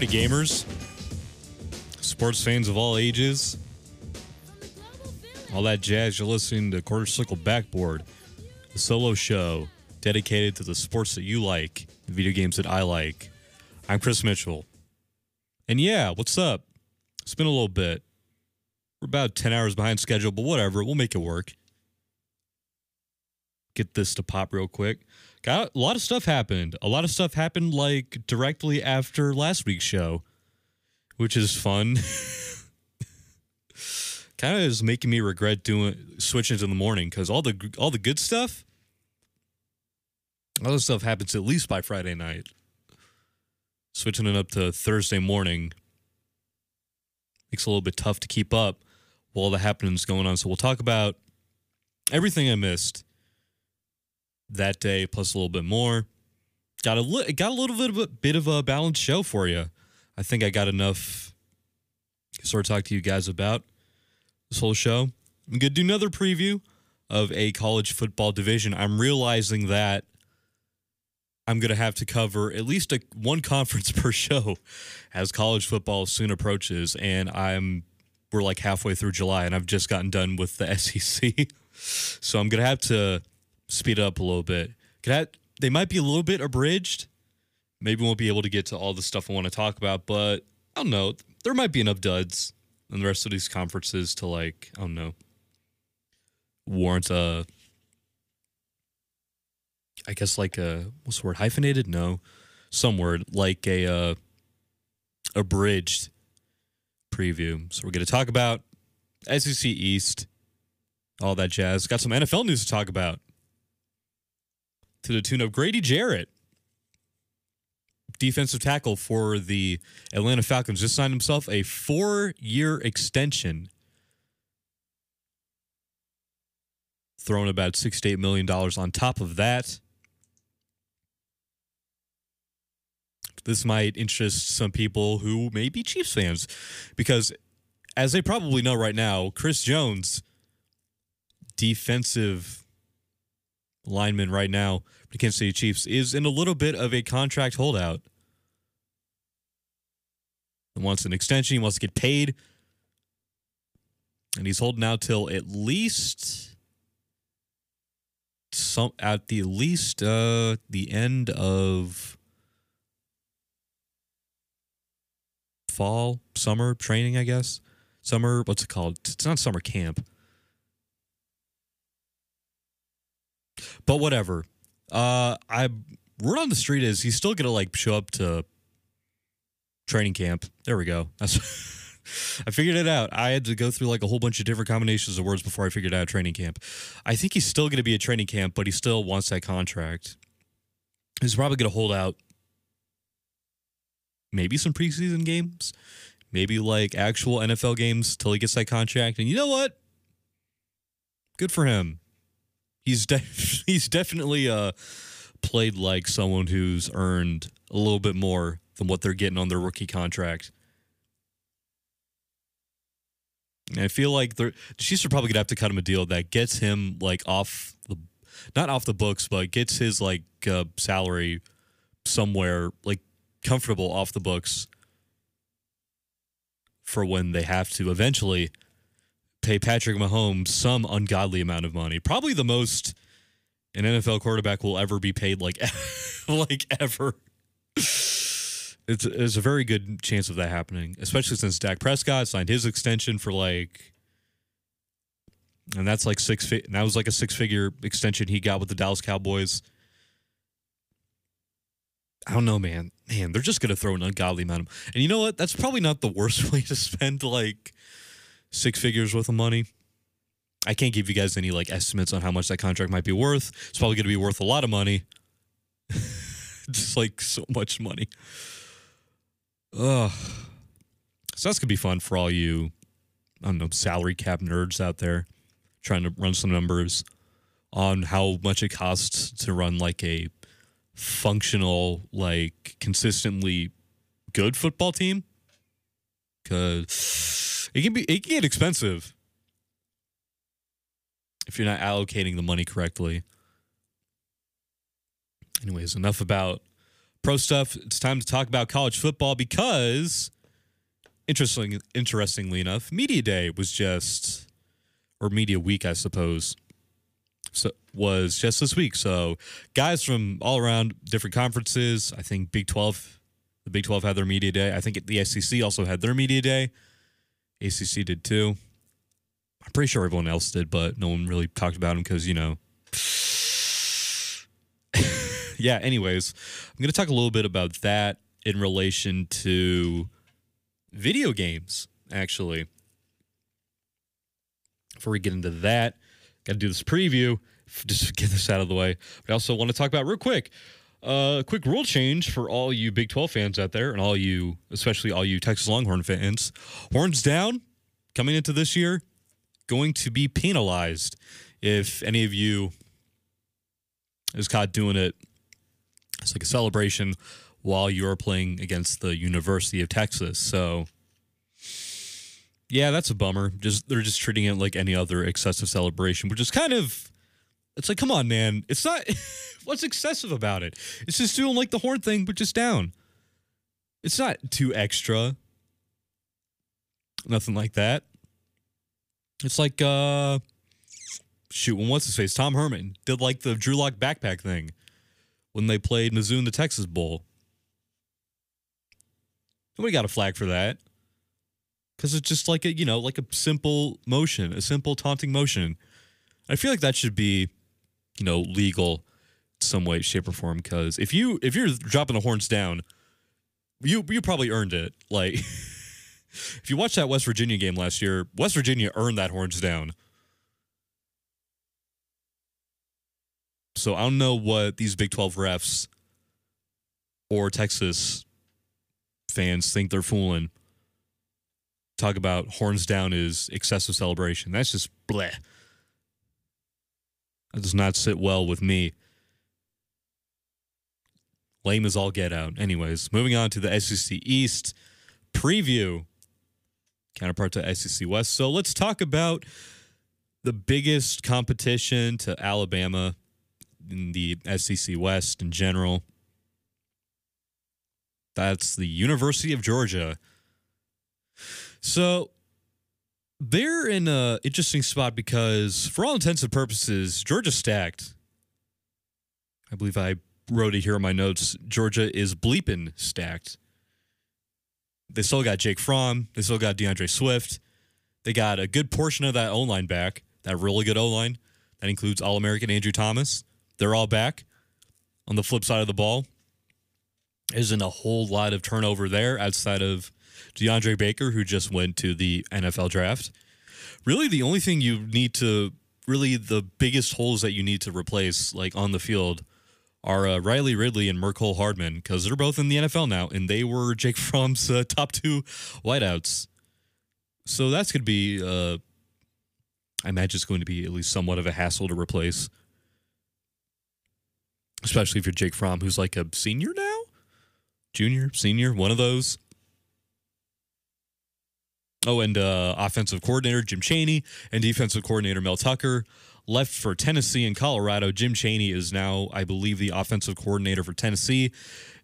Howdy, gamers. Sports fans of all ages. All that jazz. You're listening to Quarter Circle Backboard, the solo show dedicated to the sports that you like, the video games that I like. I'm Chris Mitchell. And yeah, what's up? It's been a little bit. We're about 10 hours behind schedule, but whatever. We'll make it work. Get this to pop real quick. Got a lot of stuff happened. A lot of stuff happened like directly after last week's show, which is fun. kind of is making me regret doing switching to the morning because all the all the good stuff, all the stuff happens at least by Friday night. Switching it up to Thursday morning makes it a little bit tough to keep up while the happenings going on. So we'll talk about everything I missed that day, plus a little bit more. Got a li- got a little bit of a bit of a balanced show for you. I think I got enough to sort of talk to you guys about this whole show. I'm gonna do another preview of a college football division. I'm realizing that I'm gonna have to cover at least a one conference per show as college football soon approaches, and I'm we're like halfway through July, and I've just gotten done with the SEC. so I'm gonna have to speed up a little bit. Could I, they might be a little bit abridged. Maybe we won't be able to get to all the stuff I want to talk about, but I don't know. There might be enough duds in the rest of these conferences to like, I don't know, warrant a I guess like a what's the word? Hyphenated? No. Some word like a uh abridged preview. So we're gonna talk about SEC East, all that jazz. Got some NFL news to talk about to the tune of Grady Jarrett, defensive tackle for the Atlanta Falcons, just signed himself a four year extension, throwing about six to eight million dollars on top of that. This might interest some people who may be Chiefs fans because, as they probably know right now, Chris Jones, defensive lineman right now for the Kansas City Chiefs, is in a little bit of a contract holdout. He wants an extension. He wants to get paid. And he's holding out till at least some at the least uh the end of fall, summer training, I guess. Summer, what's it called? It's not summer camp. But whatever. Uh I word on the street is he's still gonna like show up to training camp. There we go. That's I figured it out. I had to go through like a whole bunch of different combinations of words before I figured out training camp. I think he's still gonna be at training camp, but he still wants that contract. He's probably gonna hold out maybe some preseason games, maybe like actual NFL games till he gets that contract. And you know what? Good for him he's de- he's definitely uh played like someone who's earned a little bit more than what they're getting on their rookie contract. And I feel like the Chiefs are probably gonna have to cut him a deal that gets him like off the, not off the books, but gets his like uh, salary somewhere like comfortable off the books for when they have to eventually pay Patrick Mahomes some ungodly amount of money. Probably the most an NFL quarterback will ever be paid like like ever. It's, it's a very good chance of that happening, especially since Dak Prescott signed his extension for like and that's like six fi- that was like a six figure extension he got with the Dallas Cowboys. I don't know, man. Man, they're just gonna throw an ungodly amount of and you know what? That's probably not the worst way to spend like six figures worth of money. I can't give you guys any like estimates on how much that contract might be worth. It's probably going to be worth a lot of money. Just like so much money. Ugh. So that's going to be fun for all you, I don't know, salary cap nerds out there trying to run some numbers on how much it costs to run like a functional, like consistently good football team. Because it can be it can get expensive if you're not allocating the money correctly. Anyways, enough about pro stuff. It's time to talk about college football because, interesting, interestingly enough, media day was just, or media week, I suppose, so was just this week. So guys from all around different conferences. I think Big Twelve, the Big Twelve had their media day. I think the SEC also had their media day. ACC did too. I'm pretty sure everyone else did, but no one really talked about him because you know yeah, anyways, I'm going to talk a little bit about that in relation to video games, actually. Before we get into that, got to do this preview, just get this out of the way. But I also want to talk about real quick a uh, quick rule change for all you Big 12 fans out there and all you, especially all you Texas Longhorn fans. Horns down coming into this year, going to be penalized if any of you is caught doing it it's like a celebration while you're playing against the University of Texas. So, yeah, that's a bummer. Just they're just treating it like any other excessive celebration, which is kind of it's like, come on, man. It's not what's excessive about it. It's just doing like the horn thing, but just down. It's not too extra. Nothing like that. It's like uh shoot, when what's his face? Tom Herman did like the Drew Lock backpack thing when they played Mizzou in the Texas Bowl. Nobody got a flag for that because it's just like a you know like a simple motion, a simple taunting motion. I feel like that should be you know legal some way, shape, or form. Because if you if you're dropping the horns down, you you probably earned it. Like if you watch that West Virginia game last year, West Virginia earned that horns down. So I don't know what these Big 12 refs or Texas fans think they're fooling. Talk about horns down is excessive celebration. That's just bleh. That does not sit well with me. Lame as all get out. Anyways, moving on to the SEC East preview, counterpart to SEC West. So let's talk about the biggest competition to Alabama in the SEC West in general. That's the University of Georgia. So they're in a interesting spot because, for all intents and purposes, Georgia stacked. I believe I wrote it here in my notes. Georgia is bleeping stacked. They still got Jake Fromm. They still got D'Andre Swift. They got a good portion of that O line back, that really good O line. That includes All American Andrew Thomas. They're all back. On the flip side of the ball, isn't a whole lot of turnover there outside of DeAndre Baker, who just went to the NFL draft. Really, the only thing you need to really the biggest holes that you need to replace, like on the field, are uh, Riley Ridley and Mecole Hardman because they're both in the NFL now, and they were Jake Fromm's uh, top two wideouts. So that's going to be, uh, I imagine, it's going to be at least somewhat of a hassle to replace especially if you're Jake Fromm, who's like a senior now, junior, senior, one of those. Oh, and uh, offensive coordinator Jim Chaney and defensive coordinator Mel Tucker left for Tennessee and Colorado. Jim Chaney is now, I believe, the offensive coordinator for Tennessee,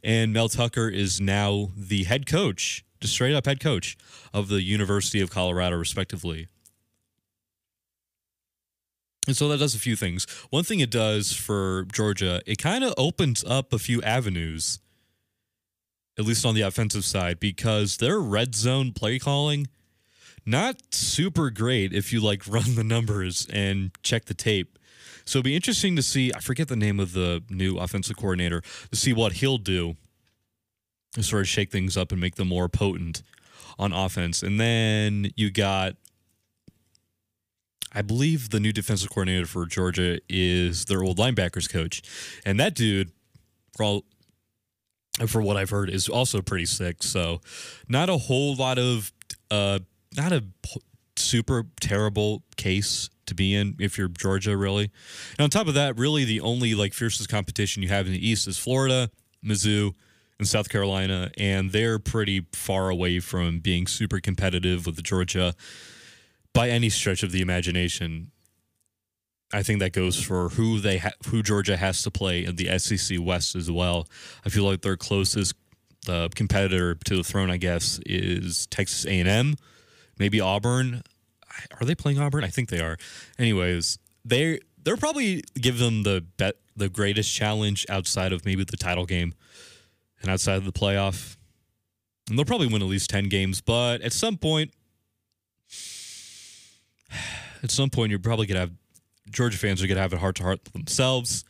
and Mel Tucker is now the head coach, just straight up head coach of the University of Colorado, respectively. And so that does a few things. One thing it does for Georgia, it kind of opens up a few avenues, at least on the offensive side, because their red zone play calling, not super great if you like run the numbers and check the tape. So it'd be interesting to see. I forget the name of the new offensive coordinator to see what he'll do to sort of shake things up and make them more potent on offense. And then you got I believe the new defensive coordinator for Georgia is their old linebackers coach, and that dude, for all, for what I've heard, is also pretty sick. So, not a whole lot of, uh, not a super terrible case to be in if you're Georgia, really. And on top of that, really the only like fiercest competition you have in the East is Florida, Mizzou, and South Carolina, and they're pretty far away from being super competitive with Georgia by any stretch of the imagination. I think that goes for who they ha- who Georgia has to play in the SEC West as well. I feel like their closest uh, competitor to the throne, I guess, is Texas A&M, maybe Auburn. Are they playing Auburn? I think they are. Anyways, they they're probably give them the bet the greatest challenge outside of maybe the title game and outside of the playoff. And they'll probably win at least 10 games, but at some point at some point you're probably going to have Georgia fans are going to have a heart to heart themselves.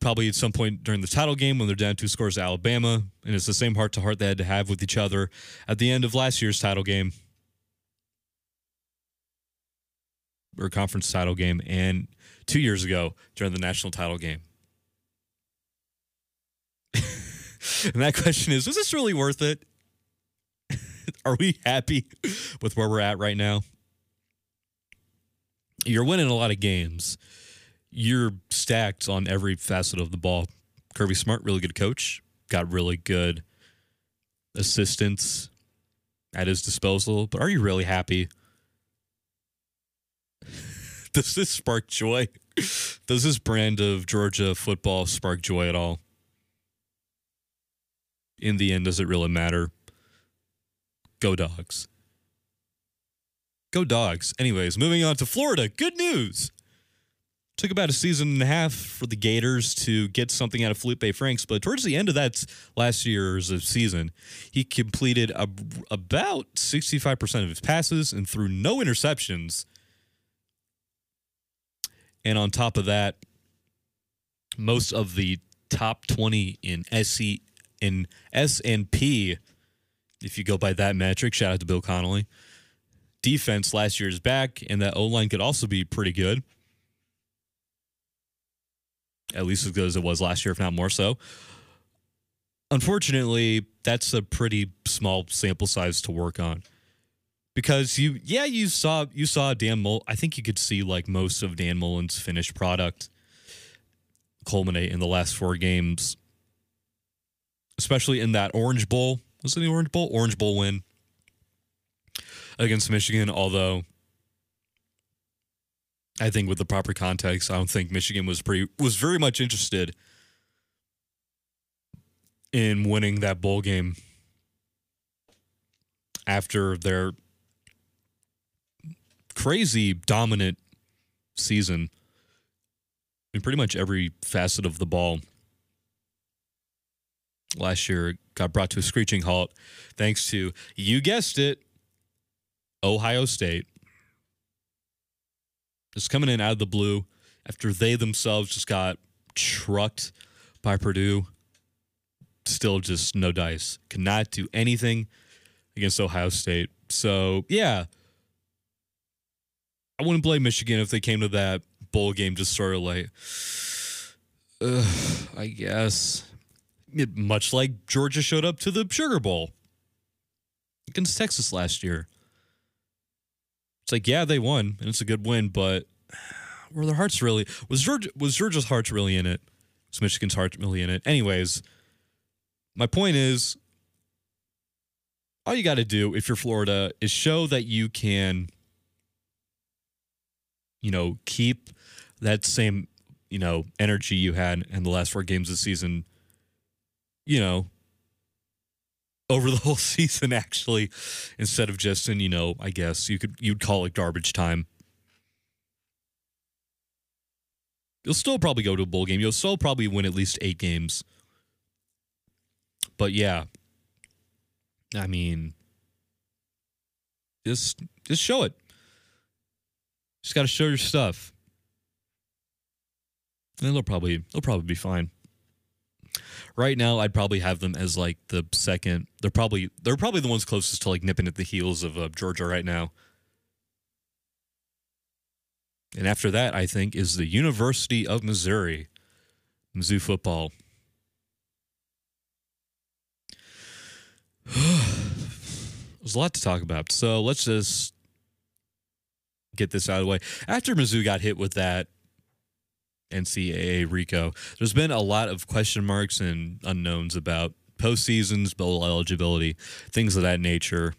Probably at some point during the title game when they're down two scores to Alabama, and it's the same heart to heart they had to have with each other at the end of last year's title game or conference title game, and two years ago during the national title game. and that question is: Was this really worth it? Are we happy with where we're at right now? you're winning a lot of games. You're stacked on every facet of the ball. Kirby Smart, really good coach, got really good assistants at his disposal. But are you really happy? Does this spark joy? Does this brand of Georgia football spark joy at all? In the end, does it really matter? Go dogs. Go dogs. Anyways, moving on to Florida. Good news. Took about a season and a half for the Gators to get something out of Feleipe Franks, but towards the end of that last year's season, he completed a, about 65% of his passes and threw no interceptions. And on top of that, most of the top 20 in SC in S&P if you go by that metric, shout out to Bill Connelly defense last year is back, and that O line could also be pretty good. At least as good as it was last year, if not more so. Unfortunately, that's a pretty small sample size to work on. Because you, yeah, you saw you saw Dan Mull. I think you could see like most of Dan Mullen's finished product culminate in the last four games, especially in that Orange Bowl. Was it the Orange Bowl? Orange Bowl win against Michigan, although I think with the proper context, I don't think Michigan was pretty was very much interested in winning that bowl game after their crazy dominant season in pretty much every facet of the ball. Last year got brought to a screeching halt thanks to you guessed it Ohio State just coming in out of the blue after they themselves just got trucked by Purdue. Still just no dice. Cannot do anything against Ohio State. So, yeah. I wouldn't blame Michigan if they came to that bowl game just sort of like, uh, I guess. It, much like Georgia showed up to the Sugar Bowl against Texas last year. It's like, yeah, they won, and it's a good win, but were their hearts really was Georgia was Georgia's hearts really in it? Was Michigan's heart really in it? Anyways, my point is all you got to do if you're Florida is show that you can you know, keep that same, you know, energy you had in the last four games of the season, you know, over the whole season actually instead of just in you know i guess you could you'd call it garbage time. You'll still probably go to a bowl game. You'll still probably win at least eight games. But yeah. I mean just just show it just got to show your stuff and they'll probably they'll probably be fine right now I'd probably have them as like the second. They're probably they're probably the ones closest to like nipping at the heels of uh, Georgia right now. And after that, I think is the University of Missouri, Mizzou football. There's a lot to talk about, so let's just get this out of the way. After Mizzou got hit with that NCAA RICO. There's been a lot of question marks and unknowns about postseasons, bowl eligibility, things of that nature.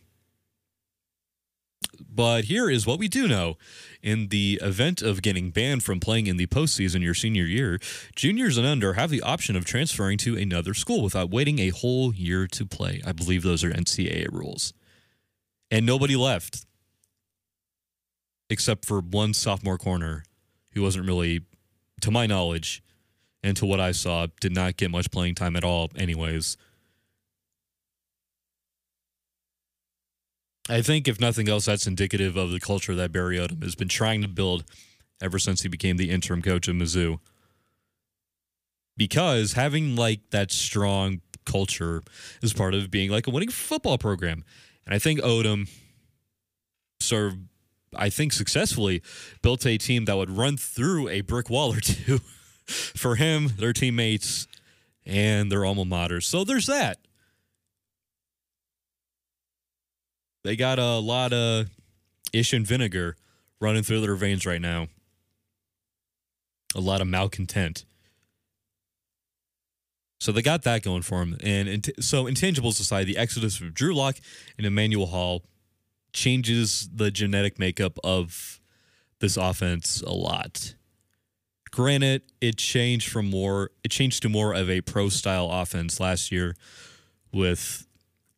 But here is what we do know. In the event of getting banned from playing in the postseason your senior year, juniors and under have the option of transferring to another school without waiting a whole year to play. I believe those are NCAA rules. And nobody left except for one sophomore corner who wasn't really, to my knowledge, and to what I saw, did not get much playing time at all, anyways. I think, if nothing else, that's indicative of the culture that Barry Odom has been trying to build ever since he became the interim coach of Mizzou. Because having like that strong culture is part of being like a winning football program. And I think Odom of, I think successfully built a team that would run through a brick wall or two for him, their teammates, and their alma mater. So there's that. They got a lot of ish and vinegar running through their veins right now. A lot of malcontent. So they got that going for them. And so intangibles aside, the exodus of Drew Lock and Emmanuel Hall changes the genetic makeup of this offense a lot. Granted, it changed from more it changed to more of a pro style offense last year with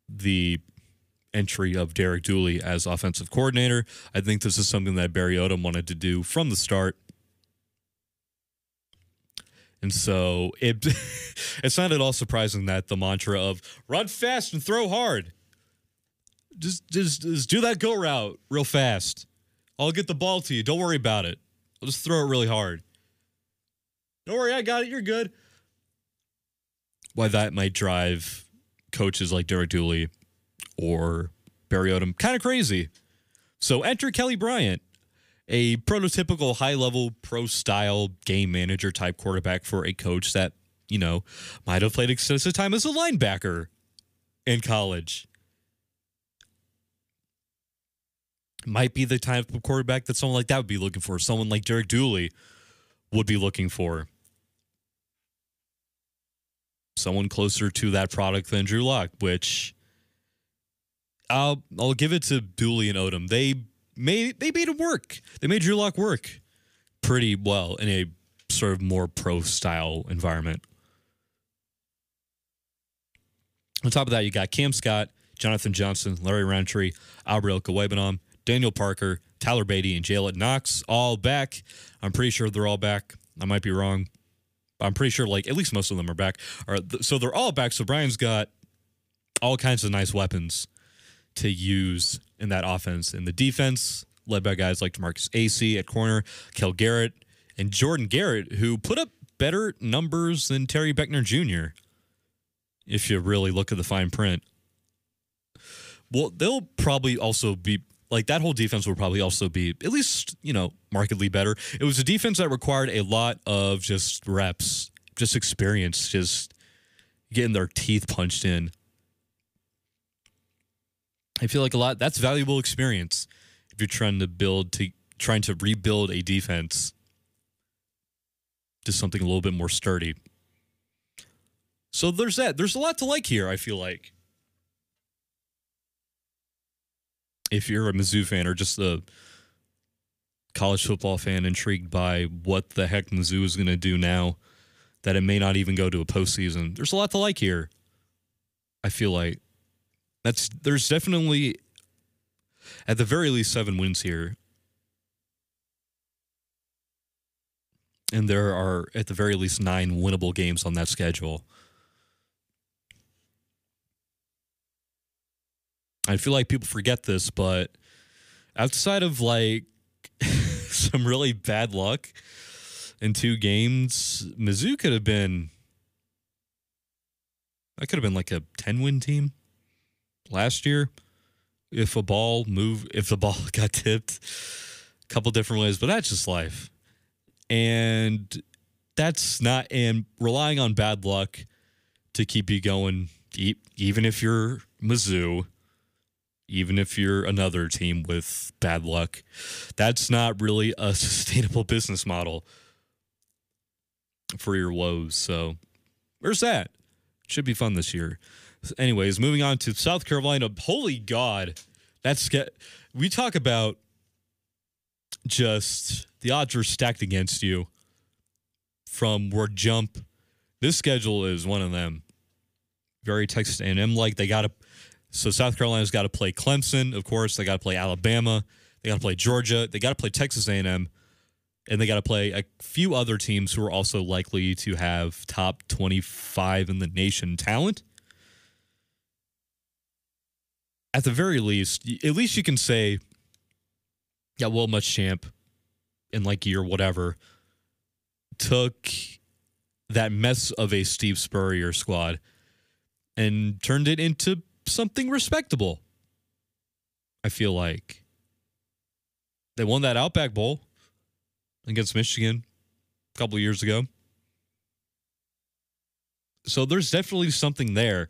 the entry of Derek Dooley as offensive coordinator. I think this is something that Barry Odom wanted to do from the start. And so it it's not at all surprising that the mantra of run fast and throw hard. Just just, just do that go route real fast. I'll get the ball to you. Don't worry about it. I'll just throw it really hard. Don't worry, I got it. You're good. Why that might drive coaches like Derek Dooley or Barry Odom kind of crazy. So enter Kelly Bryant, a prototypical high level pro style game manager type quarterback for a coach that, you know, might have played extensive time as a linebacker in college. Might be the type of quarterback that someone like that would be looking for. Someone like Derek Dooley would be looking for. Someone closer to that product than Drew Lock, which I'll I'll give it to Dooley and Odom. They made they made it work. They made Drew Lock work pretty well in a sort of more pro style environment. On top of that, you got Cam Scott, Jonathan Johnson, Larry Rountree, Albert Okwuegbunam, Daniel Parker, Tyler Beatty, and Jalen Knox all back. I'm pretty sure they're all back. I might be wrong. I'm pretty sure like at least most of them are back. So they're all back. So Bryant's got all kinds of nice weapons to use in that offense. In the defense, led by guys like DeMarkus Acy at corner, Cale Garrett, and Jordan Garrett, who put up better numbers than Terry Beckner Jr. If you really look at the fine print. Well, they'll probably also be like that whole defense will probably also be at least, you know, markedly better. It was a defense that required a lot of just reps, just experience, just getting their teeth punched in. I feel like a lot that's valuable experience if you're trying to build to trying to rebuild a defense to something a little bit more sturdy. So there's that. There's a lot to like here, I feel like. If you're a Mizzou fan or just a college football fan intrigued by what the heck Mizzou is going to do now that it may not even go to a postseason, there's a lot to like here. I feel like that's there's definitely at the very least seven wins here. And there are at the very least nine winnable games on that schedule. I feel like people forget this, but outside of like some really bad luck in two games, Mizzou could have been that could have been like a 10 win team last year if a ball move if the ball got tipped a couple different ways, but that's just life. And that's not and relying on bad luck to keep you going even if you're Mizzou, even if you're another team with bad luck, that's not really a sustainable business model for your woes. So there's that. Should be fun this year. Anyways, moving on to South Carolina. Holy God, That's we talk about just the odds are stacked against you from word jump. This schedule is one of them. Very Texas A&M like they got to. So South Carolina's got to play Clemson, of course. They got to play Alabama. They got to play Georgia. They got to play Texas A&M, and they got to play a few other teams who are also likely to have top twenty-five in the nation talent. At the very least, at least you can say, yeah, Will Muschamp in like year whatever took that mess of a Steve Spurrier squad and turned it into something respectable. I feel like they won that Outback Bowl against Michigan a couple years ago. So there's definitely something there,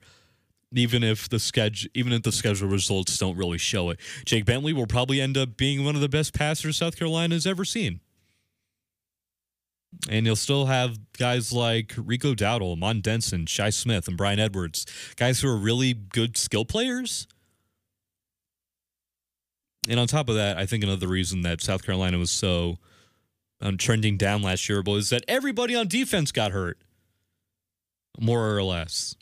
even if the schedule, even if the schedule results don't really show it. Jake Bentley will probably end up being one of the best passers South Carolina has ever seen. And you'll still have guys like Rico Dowdle, Mon Denson, Shi Smith, and Bryan Edwards, guys who are really good skill players. And on top of that, I think another reason that South Carolina was so um, trending down last year was that everybody on defense got hurt, more or less.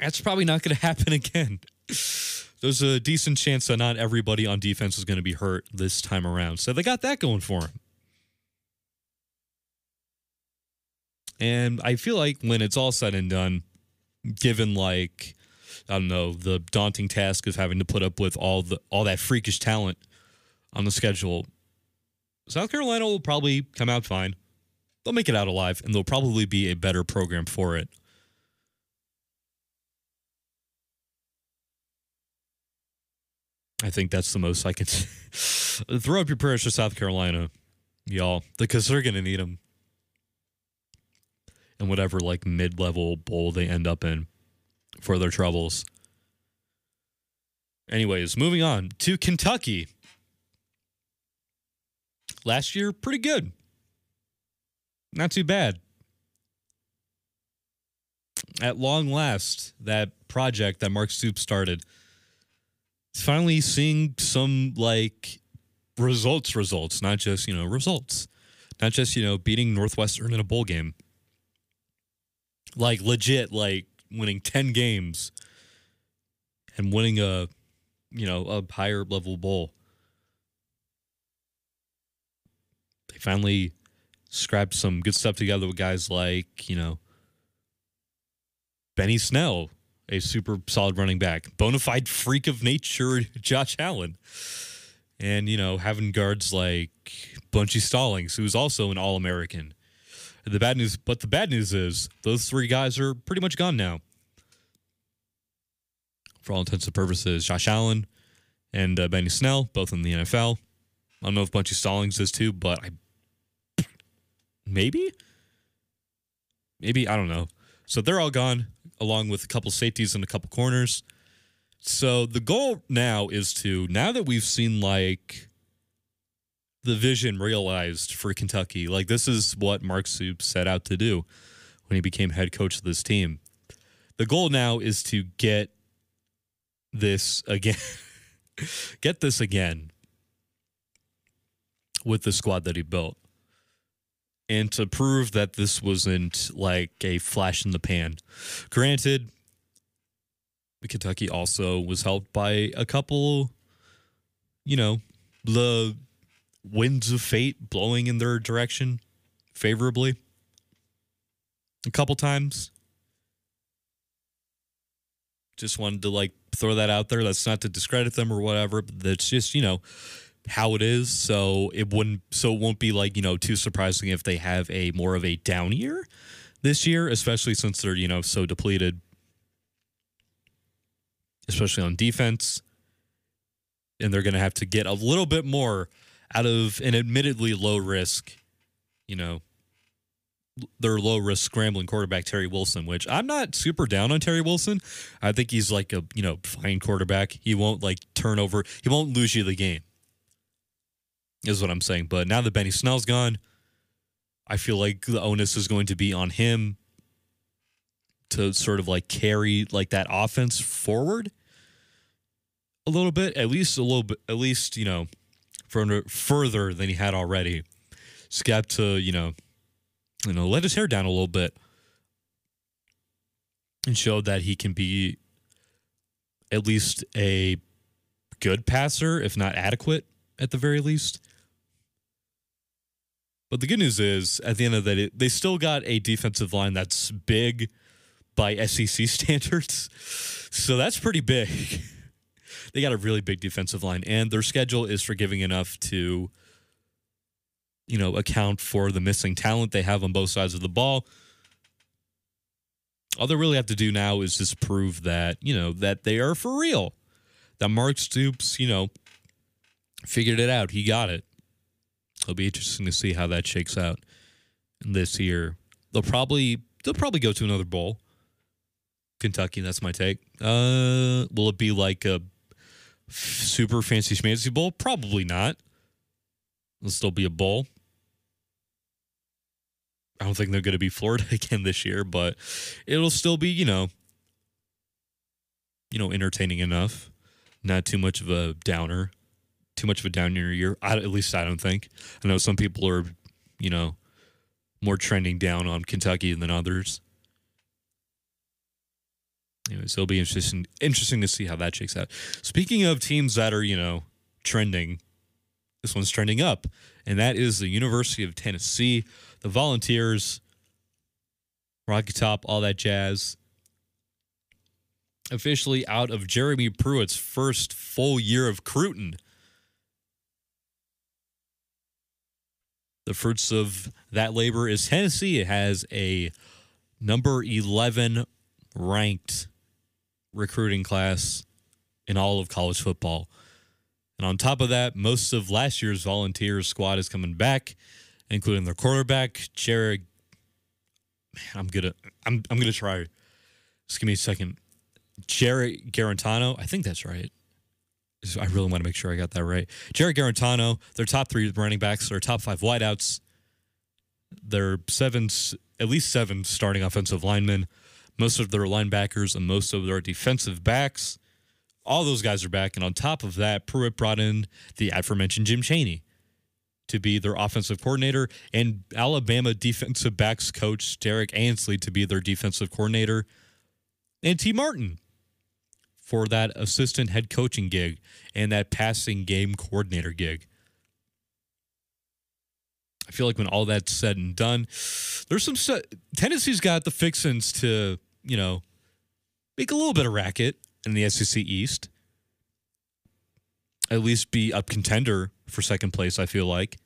That's probably not going to happen again. There's a decent chance that not everybody on defense is going to be hurt this time around. So they got that going for them. And I feel like when it's all said and done, given like I don't know the daunting task of having to put up with all the all that freakish talent on the schedule, South Carolina will probably come out fine. They'll make it out alive, and there'll probably be a better program for it. I think that's the most I can throw up your prayers for South Carolina, y'all, because they're to need them in whatever like mid level bowl they end up in for their troubles. Anyways, moving on to Kentucky. Last year, pretty good. Not too bad. At long last, that project that Mark Stoops started is finally seeing some like results, results, not just, you know, results. Not just, you know, beating Northwestern in a bowl game like legit, like winning 10 games and winning a, you know, a higher level bowl. They finally scrapped some good stuff together with guys like, you know, Benny Snell, a super solid running back, bona fide freak of nature, Josh Allen. And, you know, having guards like Bunchy Stallings, who's also an All American. The bad news, but the bad news is those three guys are pretty much gone now. For all intents and purposes, Josh Allen and uh, Benny Snell, both in the NFL. I don't know if Bunchy Stallings is too, but I maybe, maybe I don't know. So they're all gone, along with a couple safeties and a couple corners. So the goal now is to now that we've seen like the vision realized for Kentucky. Like this is what Mark Stoops set out to do when he became head coach of this team. The goal now is to get this again. get this again with the squad that he built. And to prove that this wasn't like a flash in the pan. Granted, Kentucky also was helped by a couple, you know, the winds of fate blowing in their direction favorably a couple times. Just wanted to like throw that out there. That's not to discredit them or whatever, that's just, you know, how it is. So it wouldn't so it won't be like, you know, too surprising if they have a more of a down year this year, especially since they're, you know, so depleted. Especially on defense. And they're gonna have to get a little bit more out of an admittedly low risk, you know, their low risk scrambling quarterback Terry Wilson, which I'm not super down on Terry Wilson. I think he's like a you know fine quarterback. He won't like turn over. He won't lose you the game. Is what I'm saying. But now that Benny Snell's gone, I feel like the onus is going to be on him to sort of like carry like that offense forward. a little bit, at least a little bit, at least you know, further than he had already. To you know, you know, let his hair down a little bit and showed that he can be at least a good passer, if not adequate at the very least. But the good news is, at the end of the day, they still got a defensive line that's big by SEC standards. So that's pretty big. they got a really big defensive line, and their schedule is forgiving enough to, you know, account for the missing talent they have on both sides of the ball. All they really have to do now is just prove that, you know, that they are for real. That Mark Stoops, you know, figured it out. He got it. It'll be interesting to see how that shakes out this year. They'll probably they'll probably go to another bowl. Kentucky, that's my take. Uh, will it be like a super fancy schmancy bowl? Probably not. It'll still be a bowl. I don't think they're going to be Florida again this year, but it'll still be, you know, you know, entertaining enough. Not too much of a downer. Too much of a downer year. I, at least I don't think. I know some people are, you know, more trending down on Kentucky than others. So it'll be interesting interesting to see how that shakes out. Speaking of teams that are, you know, trending, this one's trending up, and that is the University of Tennessee, the Volunteers, Rocky Top, all that jazz. Officially out of Jeremy Pruitt's first full year of Cruton. The fruits of that labor is Tennessee. It has a number 11 ranked recruiting class in all of college football. And on top of that, most of last year's volunteers squad is coming back, including their quarterback, Jared. Man, I'm gonna I'm I'm gonna try. Just give me a second. Jared Guarantano, I think that's right. I really want to make sure I got that right. Jared Guarantano, their top three running backs, their top five wideouts, their seven, at least seven starting offensive linemen, most of their linebackers and most of their defensive backs. All those guys are back. And on top of that, Pruitt brought in the aforementioned Jim Chaney to be their offensive coordinator and Alabama defensive backs coach Derrick Ansley to be their defensive coordinator and Tee Martin for that assistant head coaching gig and that passing game coordinator gig. I feel like when all that's said and done, there's some Tennessee's got the fixins to, you know, make a little bit of racket in the SEC East. At least be a contender for second place, I feel like.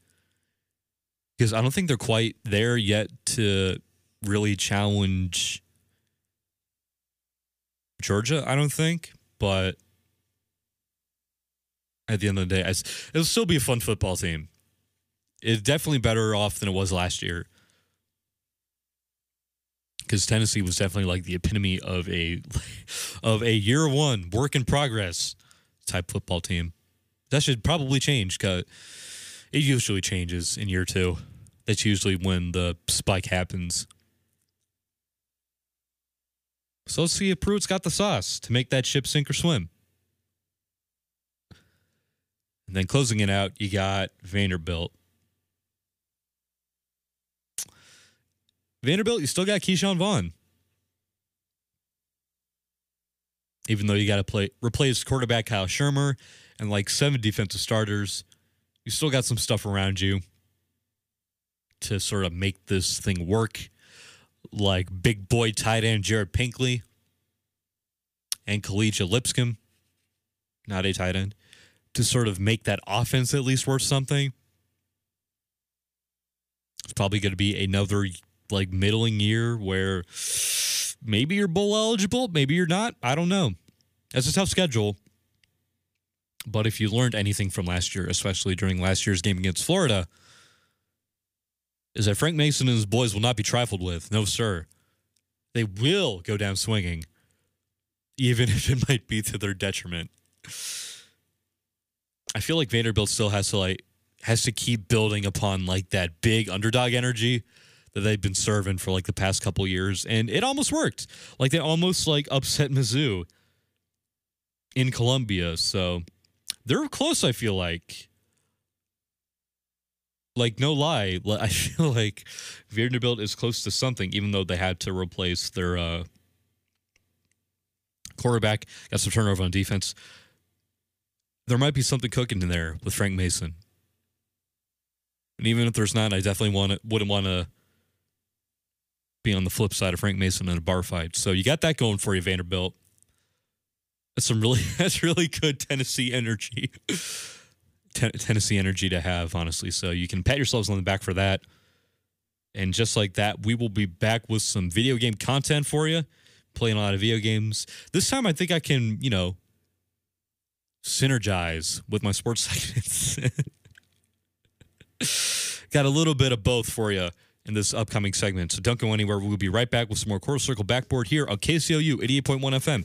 Because I don't think they're quite there yet to really challenge Georgia, I don't think. But at the end of the day, it'll still be a fun football team is definitely better off than it was last year. Because Tennessee was definitely like the epitome of a of a year one work in progress type football team. That should probably change because it usually changes in year two. That's usually when the spike happens. So let's see if Pruitt's got the sauce to make that ship sink or swim. And then closing it out, you got Vanderbilt. Vanderbilt, you still got Ke'Shawn Vaughn. Even though you got to play replace quarterback Kyle Shurmur and like seven defensive starters, you still got some stuff around you to sort of make this thing work. Like big boy tight end Jared Pinkney and Kalija Lipscomb, not a tight end, to sort of make that offense at least worth something. It's probably going to be another like middling year where maybe you're bowl eligible, maybe you're not. I don't know. That's a tough schedule. But if you learned anything from last year, especially during last year's game against Florida, is that Frank Mason and his boys will not be trifled with. No, sir. They will go down swinging, even if it might be to their detriment. I feel like Vanderbilt still has to like has to keep building upon like that big underdog energy that they've been serving for like the past couple years, and it almost worked. Like they almost like upset Mizzou in Columbia. So they're close, I feel like. Like, no lie, I feel like Vanderbilt is close to something, even though they had to replace their uh, quarterback, got some turnover on defense. There might be something cooking in there with Frank Mason. And even if there's not, I definitely want to, wouldn't want to be on the flip side of Frank Mason in a bar fight. So you got that going for you, Vanderbilt. That's some really that's really good Tennessee energy. Ten- Tennessee energy to have, honestly. So you can pat yourselves on the back for that. And just like that, we will be back with some video game content for you. Playing a lot of video games. This time, I think I can, you know, synergize with my sports segments. Got a little bit of both for you in this upcoming segment. So don't go anywhere. We'll be right back with some more Quarter Circle Backboard here on KCOU 88.1 FM,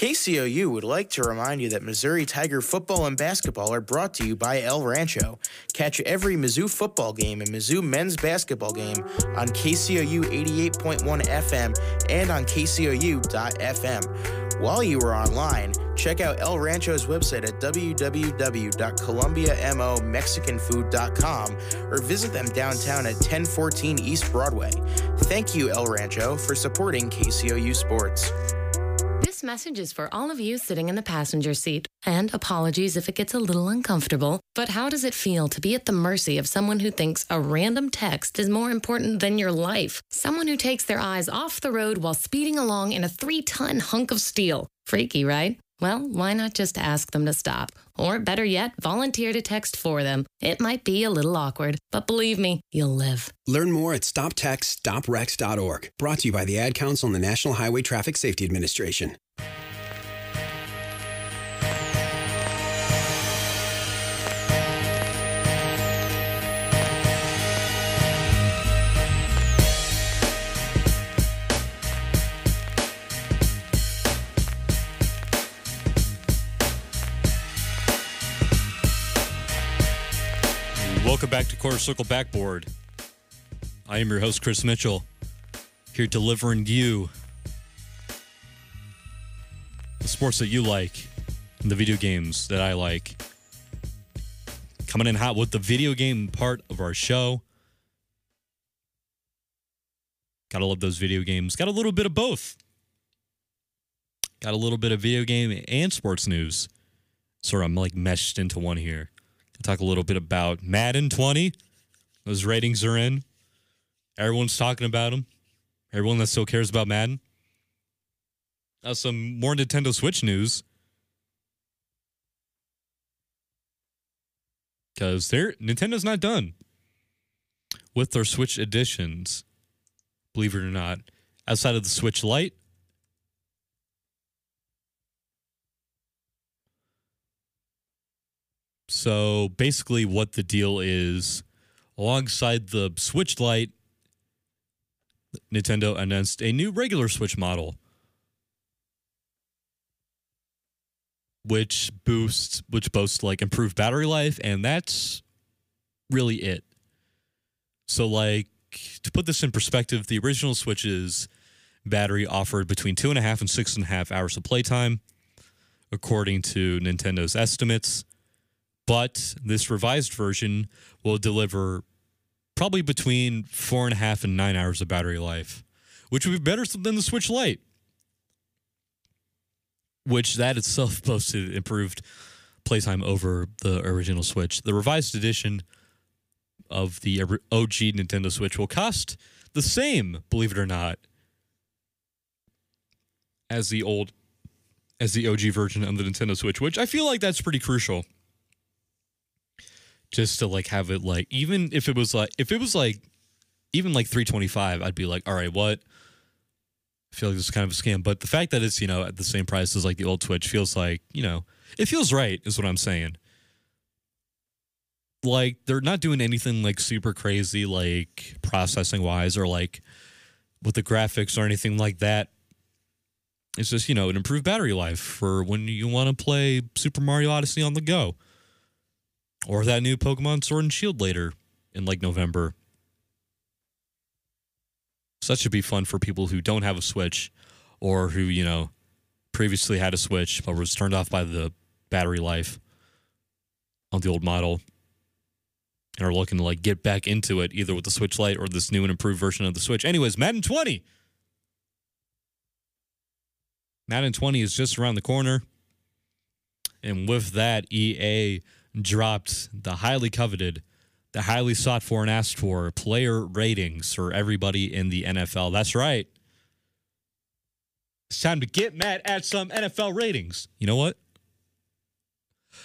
KCOU would like to remind you that Missouri Tiger football and basketball are brought to you by El Rancho. Catch every Mizzou football game and Mizzou men's basketball game on KCOU 88.1 FM and on KCOU.FM. While you are online, check out El Rancho's website at www.columbiamomexicanfood.com or visit them downtown at 1014 East Broadway. Thank you, El Rancho, for supporting KCOU Sports. This message is for all of you sitting in the passenger seat. And apologies if it gets a little uncomfortable, but how does it feel to be at the mercy of someone who thinks a random text is more important than your life? Someone who takes their eyes off the road while speeding along in a three ton hunk of steel. Freaky, right? Well, why not just ask them to stop? Or better yet, volunteer to text for them. It might be a little awkward, but believe me, you'll live. Learn more at stoptextsstopwrecks.org. Brought to you by the Ad Council and the National Highway Traffic Safety Administration. Welcome back to Quarter Circle Backboard. I am your host, Chris Mitchell, here delivering you the sports that you like and the video games that I like. Coming in hot with the video game part of our show. Gotta love those video games. Got a little bit of both. Got a little bit of video game and sports news. So I'm like meshed into one here talk a little bit about Madden 20. Those ratings are in. Everyone's talking about them. Everyone that still cares about Madden. Now, some more Nintendo Switch news. Because they're Nintendo's not done with their Switch editions. Believe it or not, outside of the Switch Lite, So basically, what the deal is, alongside the Switch Lite, Nintendo announced a new regular Switch model, which boosts, which boasts like improved battery life, and that's really it. So, like to put this in perspective, the original Switch's battery offered between two and a half and six and a half hours of playtime, according to Nintendo's estimates but this revised version will deliver probably between four and a half and nine hours of battery life, which would be better than the Switch Lite, which that itself boasted improved playtime over the original Switch. The revised edition of the OG Nintendo Switch will cost the same, believe it or not, as the old as the OG version of the Nintendo Switch, which I feel like that's pretty crucial just to like have it like even if it was like if it was like even like 325 i'd be like all right what i feel like this is kind of a scam. But the fact that it's you know at the same price as like the old Switch feels like you know it feels right is what i'm saying. Like they're not doing anything like super crazy like processing wise or like with the graphics or anything like that. It's just you know an improved battery life for when you want to play super mario odyssey on the go. Or that new Pokemon Sword and Shield later in like November. So that should be fun for people who don't have a Switch or who, you know, previously had a Switch but was turned off by the battery life on the old model and are looking to like get back into it either with the Switch Lite or this new and improved version of the Switch. Anyways, Madden 20. Madden 20 is just around the corner. And with that, EA dropped the highly coveted, the highly sought for and asked for player ratings for everybody in the NFL. That's right. It's time to get mad at some NFL ratings. You know what?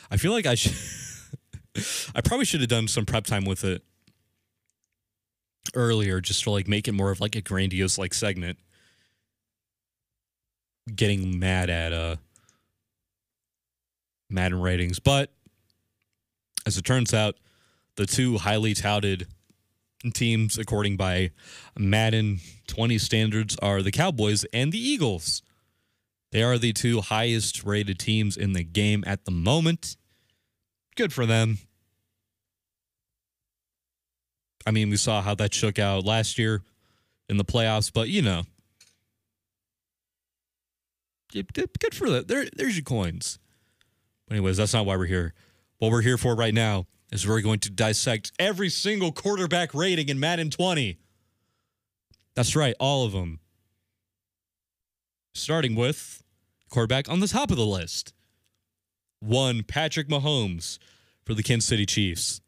I feel like I should. I probably should have done some prep time with it earlier, just to like make it more of like a grandiose like segment. Getting mad at uh Madden ratings, but as it turns out, the two highly touted teams, according by Madden 20 standards, are the Cowboys and the Eagles. They are the two highest rated teams in the game at the moment. Good for them. I mean, we saw how that shook out last year in the playoffs, but you know, good for that. There, there's your coins. But anyways, that's not why we're here. What we're here for right now is we're going to dissect every single quarterback rating in Madden 20. That's right, all of them. Starting with quarterback on the top of the list. One, Patrick Mahomes for the Kansas City Chiefs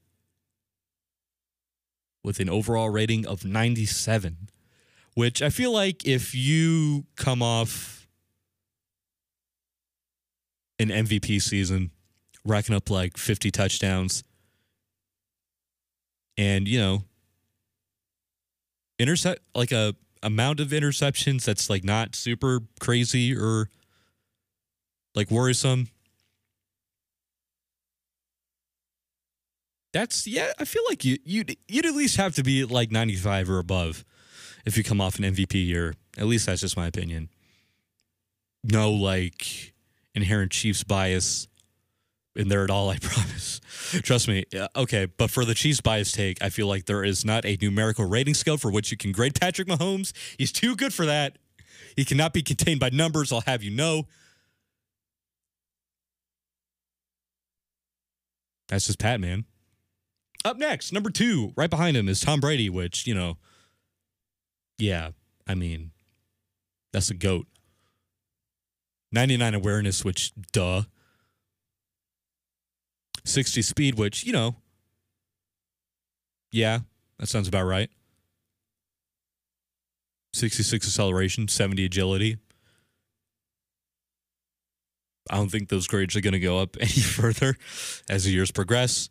with an overall rating of 97, which I feel like if you come off an MVP season racking up like 50 touchdowns. And, you know, intercept like a amount of interceptions that's like not super crazy or like worrisome. That's yeah, I feel like you you'd you'd at least have to be like 95 or above if you come off an MVP year. At least that's just my opinion. No like inherent Chiefs bias in there at all, I promise. Trust me. Okay, but for the Chiefs bias take, I feel like there is not a numerical rating scale for which you can grade Patrick Mahomes. He's too good for that. He cannot be contained by numbers, I'll have you know. That's just Pat, man. Up next, number two, right behind him is Tom Brady, which, you know, yeah, I mean, that's a goat. 99 awareness, which, duh. 60 speed, which, you know, yeah, that sounds about right. 66 acceleration, 70 agility. I don't think those grades are going to go up any further as the years progress.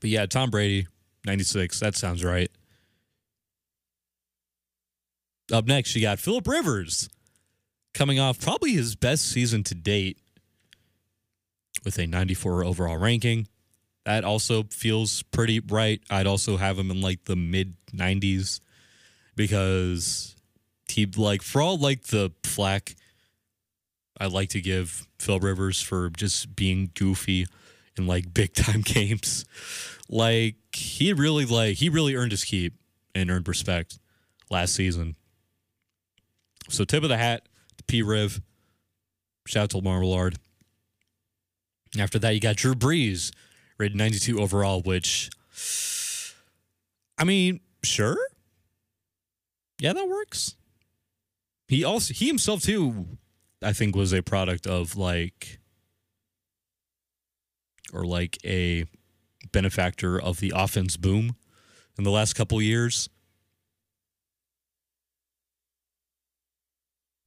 But yeah, Tom Brady, 96. That sounds right. Up next, you got Philip Rivers coming off probably his best season to date with a 94 overall ranking. That also feels pretty right. I'd also have him in like the mid 90s because he like for all like the flack I like to give Phil Rivers for just being goofy in like big time games. Like he really like he really earned his keep and earned respect last season. So tip of the hat to P Riv. Shout out to Lamar Millard. After that, you got Drew Brees, rated 92 overall, which, I mean, sure. Yeah, that works. He also, he himself too, I think was a product of like, or like a benefactor of the offense boom in the last couple years.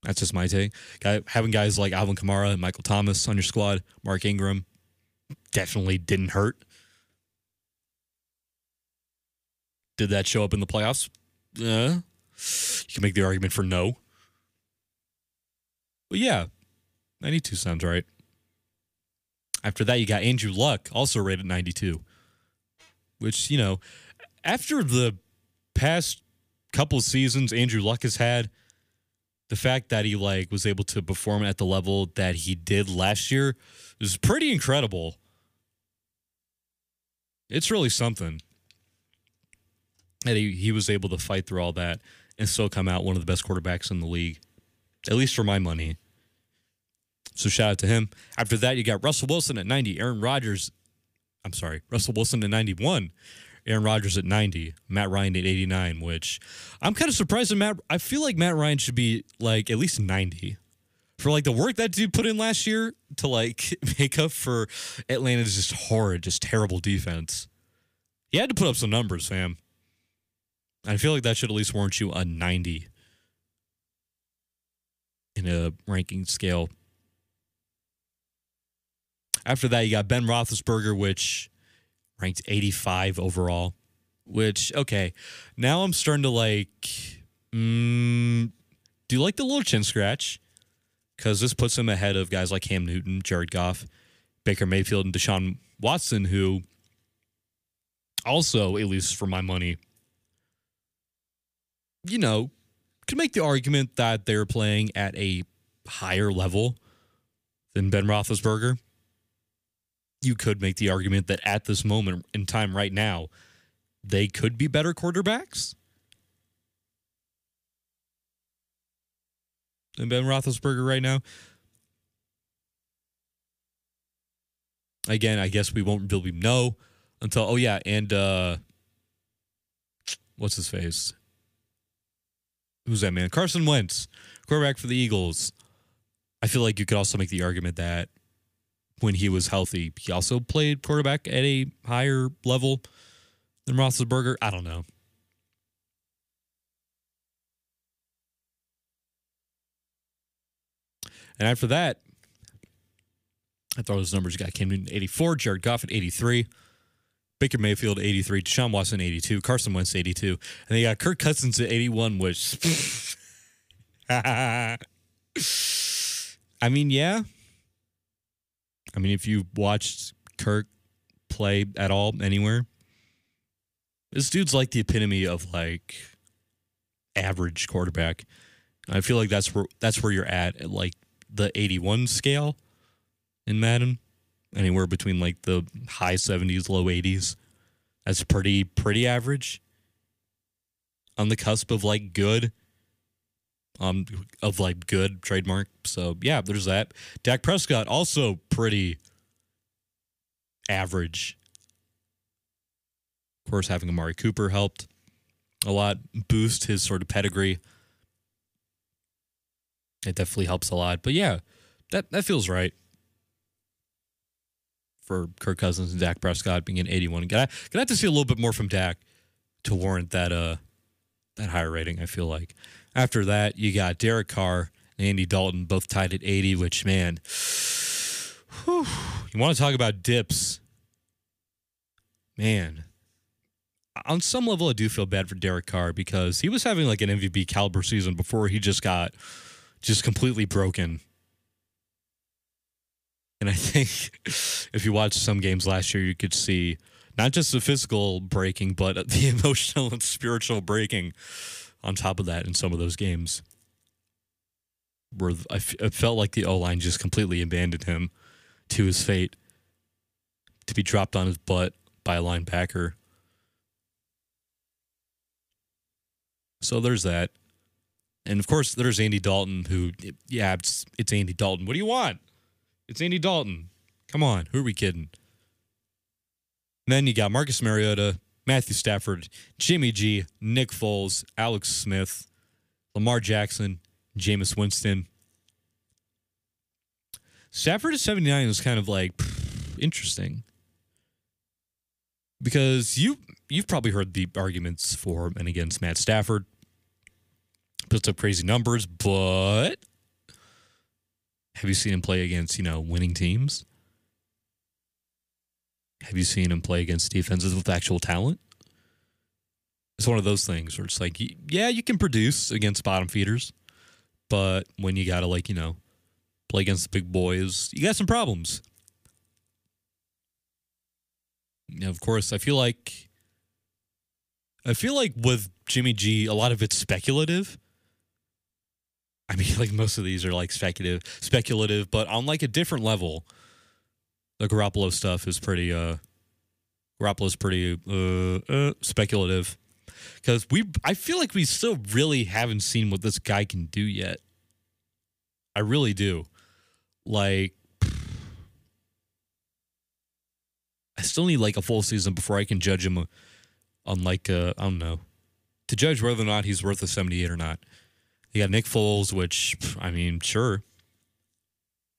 That's just my take. Guy, having guys like Alvin Kamara and Michael Thomas on your squad, Mark Ingram, definitely didn't hurt. Did that show up in the playoffs? Yeah. You can make the argument for no. But yeah, 92 sounds right. After that, you got Andrew Luck, also rated 92, which, you know, after the past couple seasons Andrew Luck has had, the fact that he like was able to perform at the level that he did last year is pretty incredible. It's really something that he, he was able to fight through all that and still come out one of the best quarterbacks in the league, at least for my money. So shout out to him. After that, you got Russell Wilson at 90, Aaron Rodgers. I'm sorry, Russell Wilson at 91, Aaron Rodgers at 90, Matt Ryan at 89, which I'm kind of surprised at Matt. I feel like Matt Ryan should be like at least 90 for like the work that dude put in last year to like make up for Atlanta's just horrid, just terrible defense. He had to put up some numbers, fam. I feel like that should at least warrant you a 90 in a ranking scale. After that, you got Ben Roethlisberger, which ranked 85 overall. Which okay, now I'm starting to like. Mm, do you like the little chin scratch? Because this puts him ahead of guys like Cam Newton, Jared Goff, Baker Mayfield, and Deshaun Watson, who also, at least for my money, you know, could make the argument that they're playing at a higher level than Ben Roethlisberger. You could make the argument that at this moment in time, right now, they could be better quarterbacks than Ben Roethlisberger right now. Again, I guess we won't really know until oh yeah, and uh what's his face? who's that man? Carson Wentz, quarterback for the Eagles. I feel like you could also make the argument that when he was healthy, he also played quarterback at a higher level than Roethlisberger. I don't know. And after that, I throw those numbers. Got Cam Newton 84, Jared Goff at 83, Baker Mayfield 83, Deshaun Watson 82, Carson Wentz 82, and they got Kirk Cousins at 81, which I mean, yeah. I mean, if you've watched Kirk play at all anywhere, this dude's like the epitome of like average quarterback. I feel like that's where that's where you're at at like the 81 scale in Madden anywhere between like the high 70s, low 80s. That's pretty pretty average. On the cusp of like good. Um of like good trademark. So yeah, there's that. Dak Prescott also pretty average. Of course, having Amari Cooper helped a lot boost his sort of pedigree. It definitely helps a lot. But yeah, that that feels right for Kirk Cousins and Dak Prescott being an 81. Gonna, gonna have to see a little bit more from Dak to warrant that uh that higher rating. I feel like. After that, you got Derek Carr and Andy Dalton both tied at 80. Which man, whew, you want to talk about dips, man. On some level, I do feel bad for Derek Carr because he was having like an MVP caliber season before he just got just completely broken and I think if you watched some games last year, you could see not just the physical breaking, but the emotional and spiritual breaking on top of that in some of those games. Where I, f- I felt like the O line just completely abandoned him to his fate to be dropped on his butt by a linebacker. So there's that. And of course, there's Andy Dalton, who, yeah, it's, it's Andy Dalton. What do you want? It's Andy Dalton. Come on, who are we kidding? And then you got Marcus Mariota, Matthew Stafford, Jimmy G, Nick Foles, Alex Smith, Lamar Jackson, Jameis Winston. Stafford at 79 was kind of like pff, interesting. Because you you've probably heard the arguments for and against Matt Stafford. Puts up crazy numbers, but have you seen him play against, you know, winning teams? Have you seen him play against defenses with actual talent? It's one of those things where it's like, yeah, you can produce against bottom feeders, but when you got to, like, you know, play against the big boys, you got some problems. Know, of course, I feel like I feel like with Jimmy G, a lot of it's speculative. I mean, like most of these are like speculative, speculative, but on like a different level. The Garoppolo stuff is pretty. uh Garoppolo's pretty uh, uh speculative because we. I feel like we still really haven't seen what this guy can do yet. I really do. Like, I still need like a full season before I can judge him on like uh, I don't know to judge whether or not he's worth a 78 or not. You got Nick Foles, which I mean, sure,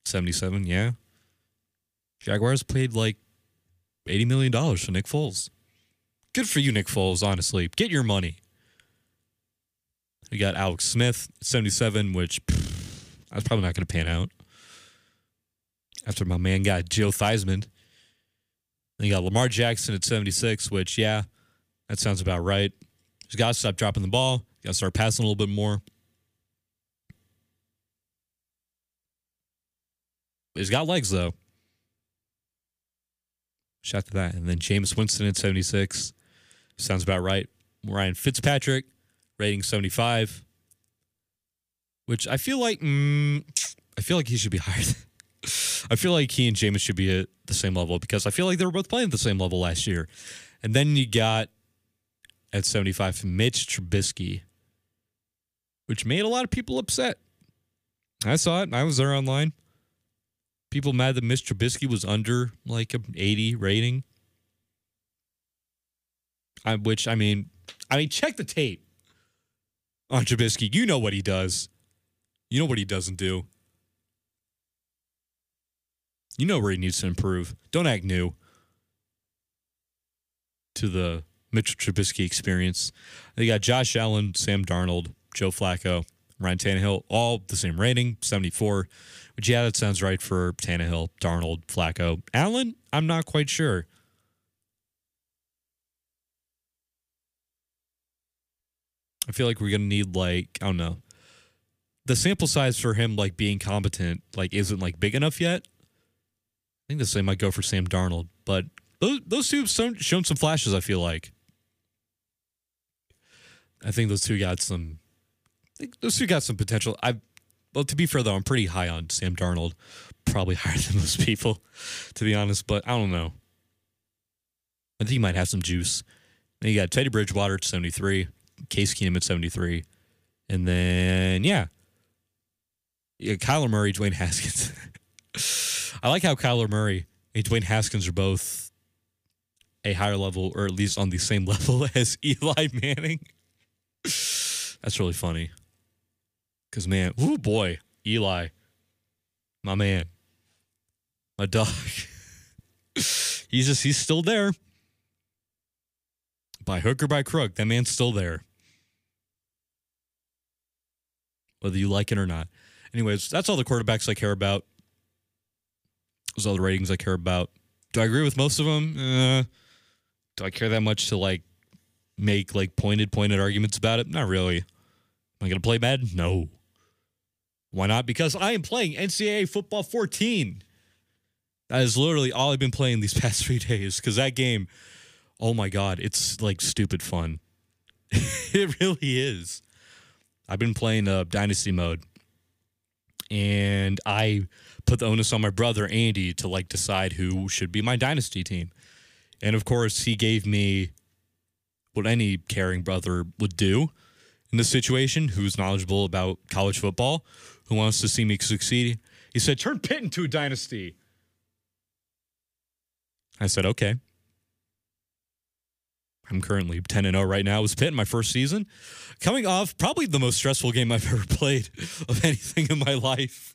77, yeah. Jaguars paid like 80 million dollars for Nick Foles. Good for you, Nick Foles. Honestly, get your money. We got Alex Smith, 77, which I was probably not going to pan out. After my man got Joe Theismann. Then you got Lamar Jackson at 76, which, yeah, that sounds about right. He's got to stop dropping the ball. Got to start passing a little bit more. He's got legs, though. Shout to that. And then Jameis Winston at 76. Sounds about right. Ryan Fitzpatrick, rating 75. Which I feel like, mm, I feel like he should be higher. I feel like he and Jameis should be at the same level because I feel like they were both playing at the same level last year. And then you got at 75 Mitch Trubisky, which made a lot of people upset. I saw it. I was there online. People mad that Mitch Trubisky was under like an 80 rating. I, which I mean, I mean, check the tape on Trubisky. You know what he does. You know what he doesn't do. You know where he needs to improve. Don't act new to the Mitchell Trubisky experience. They got Josh Allen, Sam Darnold, Joe Flacco, Ryan Tannehill, all the same rating, 74. Which, yeah, that sounds right for Tannehill, Darnold, Flacco. Allen, I'm not quite sure. I feel like we're to need, like, I don't know. The sample size for him, like, being competent, like, isn't, like, big enough yet. I think the same might go for Sam Darnold, but those those two have shown some flashes. I feel like. I think those two got some. those two got some potential. I, well, to be fair though, I'm pretty high on Sam Darnold, probably higher than most people, to be honest. But I don't know. I think he might have some juice. And you got Teddy Bridgewater at 73, Case Keenum at 73, and then yeah, yeah, Kyler Murray, Dwayne Haskins. I like how Kyler Murray and Dwayne Haskins are both a higher level, or at least on the same level as Eli Manning. That's really funny. Because, man, oh boy, Eli, my man, my dog. he's just, he's still there. By hook or by crook, that man's still there. Whether you like it or not. Anyways, that's all the quarterbacks I care about. Those are all the ratings I care about. Do I agree with most of them? Uh, do I care that much to like make like pointed, pointed arguments about it? Not really. Am I going to play bad? No. Why not? Because I am playing NCAA Football 14. That is literally all I've been playing these past three days because that game, oh my God, it's like stupid fun. it really is. I've been playing uh, Dynasty mode and I put the onus on my brother Andy to like decide who should be my dynasty team. And of course, he gave me what any caring brother would do in this situation, who's knowledgeable about college football, who wants to see me succeed. He said, Turn Pitt into a dynasty. I said, Okay. I'm currently 10 and 0 right now. It was Pitt in my first season. Coming off probably the most stressful game I've ever played of anything in my life.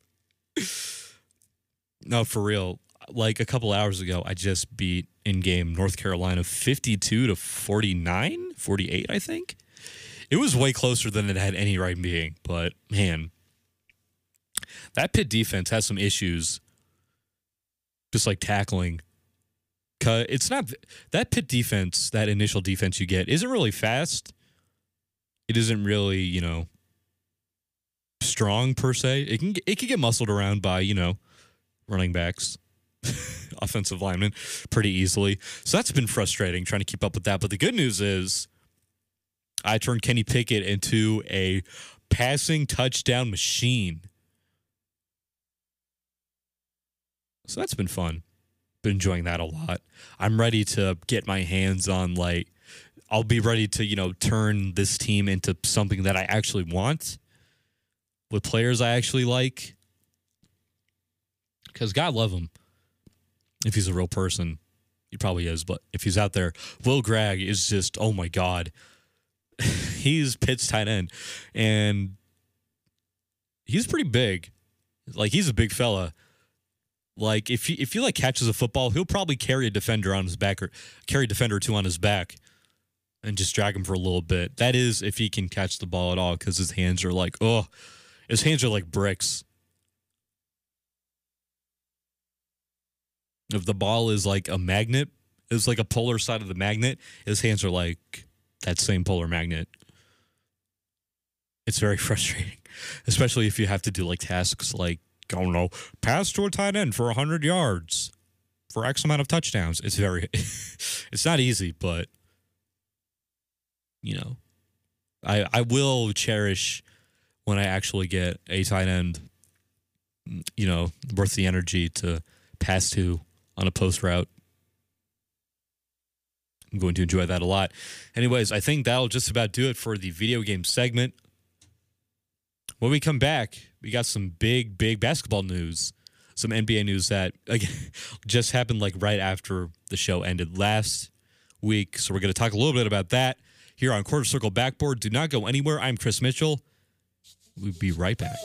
No, for real. Like a couple hours ago, I just beat in game North Carolina 52 to 49, 48, I think. It was way closer than it had any right being, but man, that Pitt defense has some issues just like tackling It's not that Pitt defense, that initial defense you get isn't really fast. It isn't really, you know, strong per se. It can it can get muscled around by, you know, running backs, offensive linemen pretty easily. So that's been frustrating trying to keep up with that. But the good news is I turned Kenny Pickett into a passing touchdown machine. So that's been fun. Been enjoying that a lot. I'm ready to get my hands on like I'll be ready to, you know, turn this team into something that I actually want with players I actually like. Cuz God love him. If he's a real person, he probably is, but if he's out there, Will Gragg is just oh my god. he's Pitt's tight end and he's pretty big. Like he's a big fella. Like if he if he like catches a football, he'll probably carry a defender on his back or carry a defender or two on his back and just drag him for a little bit. That is if he can catch the ball at all because his hands are like oh, his hands are like bricks. If the ball is like a magnet, it's like a polar side of the magnet, his hands are like that same polar magnet. It's very frustrating, especially if you have to do like tasks like Oh, I don't know, pass to a tight end for 100 yards for X amount of touchdowns. It's very, it's not easy, but, you know, I, I will cherish when I actually get a tight end, you know, worth the energy to pass to on a post route. I'm going to enjoy that a lot. Anyways, I think that'll just about do it for the video game segment. When we come back, we got some big, big basketball news, some NBA news that just happened like right after the show ended last week. So we're going to talk a little bit about that here on Quarter Circle Backboard. Do not go anywhere. I'm Chris Mitchell. We'll be right back.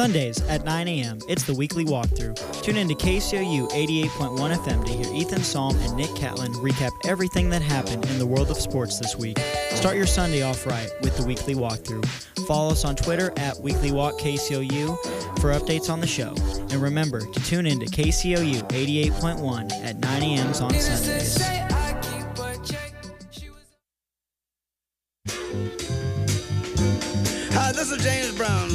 Sundays at 9 a.m., it's the weekly walkthrough. Tune in to KCOU 88.1 FM to hear Ethan Psalm and Nick Catlin recap everything that happened in the world of sports this week. Start your Sunday off right with the weekly walkthrough. Follow us on Twitter at WeeklyWalkKCOU for updates on the show. And remember to tune in to KCOU 88.1 at 9 a.m. on Sundays.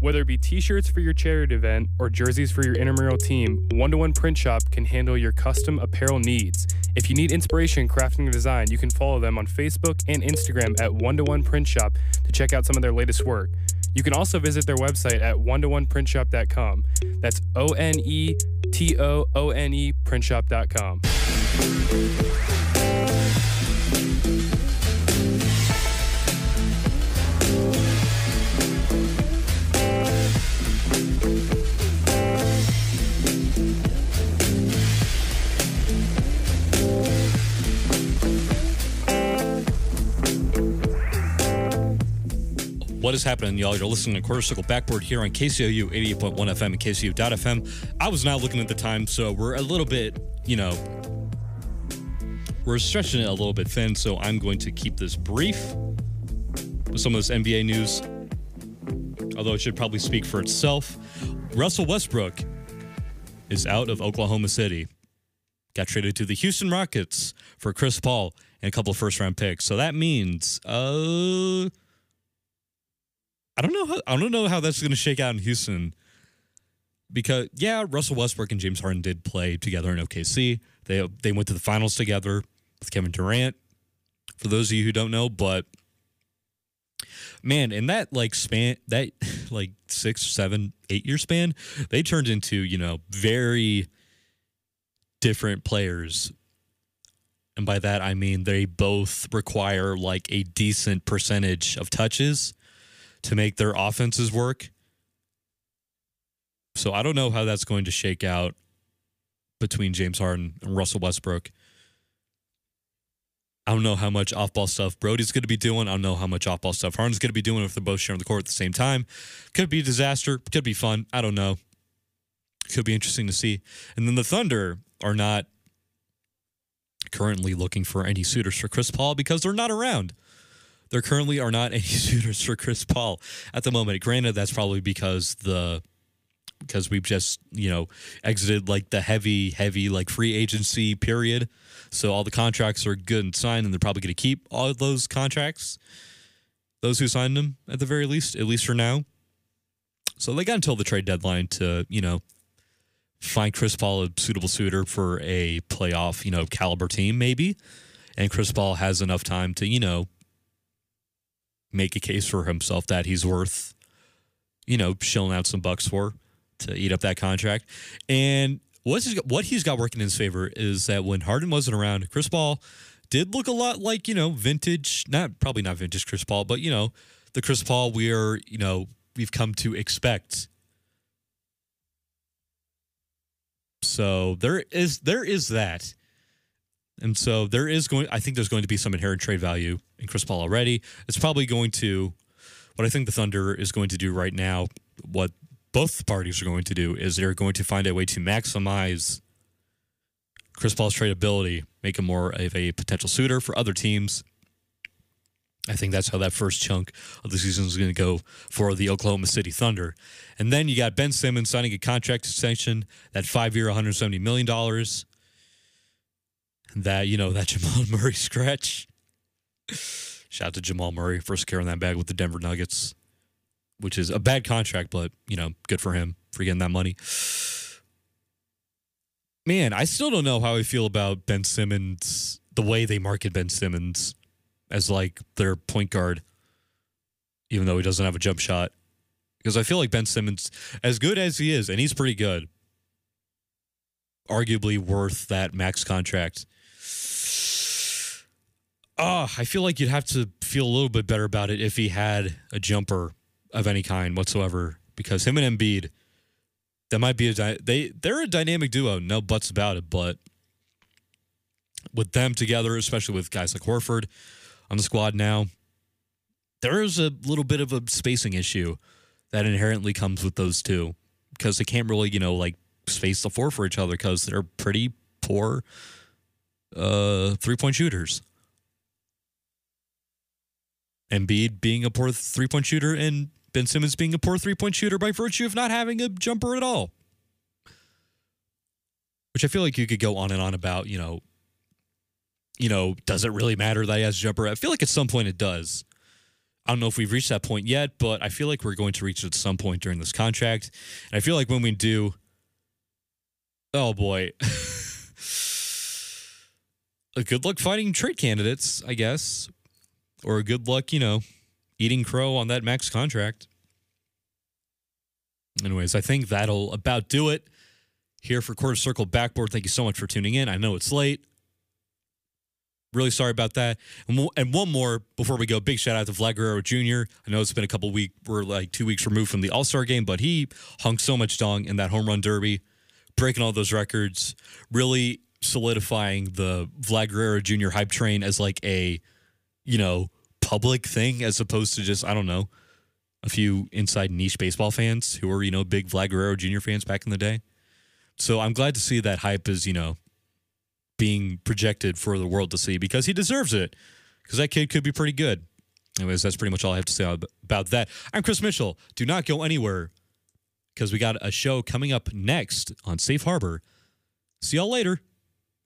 Whether it be t-shirts for your charity event or jerseys for your intramural team, One to One Print Shop can handle your custom apparel needs. If you need inspiration crafting a design, you can follow them on Facebook and Instagram at One to One Print Shop to check out some of their latest work. You can also visit their website at one to one printshop.com. That's O N E T O O N E printshop.com. Is happening, y'all? You're listening to Quarter Circle Backboard here on KCOU 88.1 FM and KCOU.FM. I was not looking at the time, so we're a little bit, you know, we're stretching it a little bit thin, so I'm going to keep this brief with some of this NBA news, although it should probably speak for itself. Russell Westbrook is out of Oklahoma City. Got traded to the Houston Rockets for Chris Paul and a couple of first round picks. So that means, uh, I don't know how I don't know how that's going to shake out in Houston because yeah, Russell Westbrook and James Harden did play together in OKC. They they went to the finals together with Kevin Durant For those of you who don't know, but man, in that like span, that like six, seven, eight year span, they turned into you know very different players. And by that I mean they both require like a decent percentage of touches to make their offenses work. So I don't know how that's going to shake out between James Harden and Russell Westbrook. I don't know how much off ball stuff Brodie's going to be doing. I don't know how much off ball stuff Harden's going to be doing if they're both sharing the court at the same time. Could be a disaster. Could be fun. I don't know. Could be interesting to see. And then the Thunder are not currently looking for any suitors for Chris Paul because they're not around. There currently are not any suitors for Chris Paul at the moment. Granted, that's probably because the because we've just you know exited like the heavy heavy like free agency period. So all the contracts are good and signed and they're probably going to keep all those contracts those who signed them at the very least at least for now. So they got until the trade deadline to you know find chris paul a suitable suitor for a playoff you know caliber team maybe. And chris paul has enough time to you know make a case for himself that he's worth you know shelling out some bucks for to eat up that contract. And what's his, what he's got working in his favor is that when Harden wasn't around, Chris Paul did look a lot like you know vintage, not probably not vintage Chris Paul, but you know the Chris Paul we're you know we've come to expect. So there is there is that. And so there is going I think there's going to be some inherent trade value in Chris Paul already. It's probably going to what I think the Thunder is going to do right now, what both parties are going to do is they're going to find a way to maximize Chris Paul's tradability, make him more of a potential suitor for other teams. I think that's how that first chunk of the season is going to go for the Oklahoma City Thunder. And then you got Ben Simmons signing a contract extension, that five year, $170 million. That, you know, that Jamal Murray scratch. Shout out to Jamal Murray for securing that bag with the Denver Nuggets which is a bad contract, but you know, good for him for getting that money. Man, I still don't know how I feel about Ben Simmons, the way they market Ben Simmons as like their point guard, even though he doesn't have a jump shot. Because I feel like Ben Simmons, as good as he is, and he's pretty good, arguably worth that max contract. Oh, I feel like you'd have to feel a little bit better about it if he had a jumper of any kind whatsoever because him and Embiid, that might be a they they're a dynamic duo, no buts about it. But with them together, especially with guys like Horford on the squad now, there is a little bit of a spacing issue that inherently comes with those two because they can't really you know like space the floor for each other because they're pretty poor uh, three point shooters. Embiid being a poor three point shooter and Ben Simmons being a poor three point shooter by virtue of not having a jumper at all. Which I feel like you could go on and on about, you know, you know, does it really matter that he has a jumper? I feel like at some point it does. I don't know if we've reached that point yet, but I feel like we're going to reach it at some point during this contract. And I feel like when we do, oh boy. a good luck finding trade candidates, I guess. Or a good luck, you know, eating crow on that max contract. Anyways, I think that'll about do it here for Quarter Circle Backboard. Thank you so much for tuning in. I know it's late. Really sorry about that. And, and one more before we go. Big shout out to Vlad Guerrero Jr. I know it's been a couple weeks, we're like two weeks removed from the All Star game, but he hung so much dong in that home run derby, breaking all those records, really solidifying the Vlad Guerrero Jr. hype train as like a, you know, public thing as opposed to just, I don't know, a few inside niche baseball fans who were, you know, big Vlad Guerrero Jr. fans back in the day. So I'm glad to see that hype is, you know, being projected for the world to see because he deserves it. Because that kid could be pretty good. Anyways, that's pretty much all I have to say about that. I'm Chris Mitchell. Do not go anywhere because we got a show coming up next on Safe Harbor. See y'all later.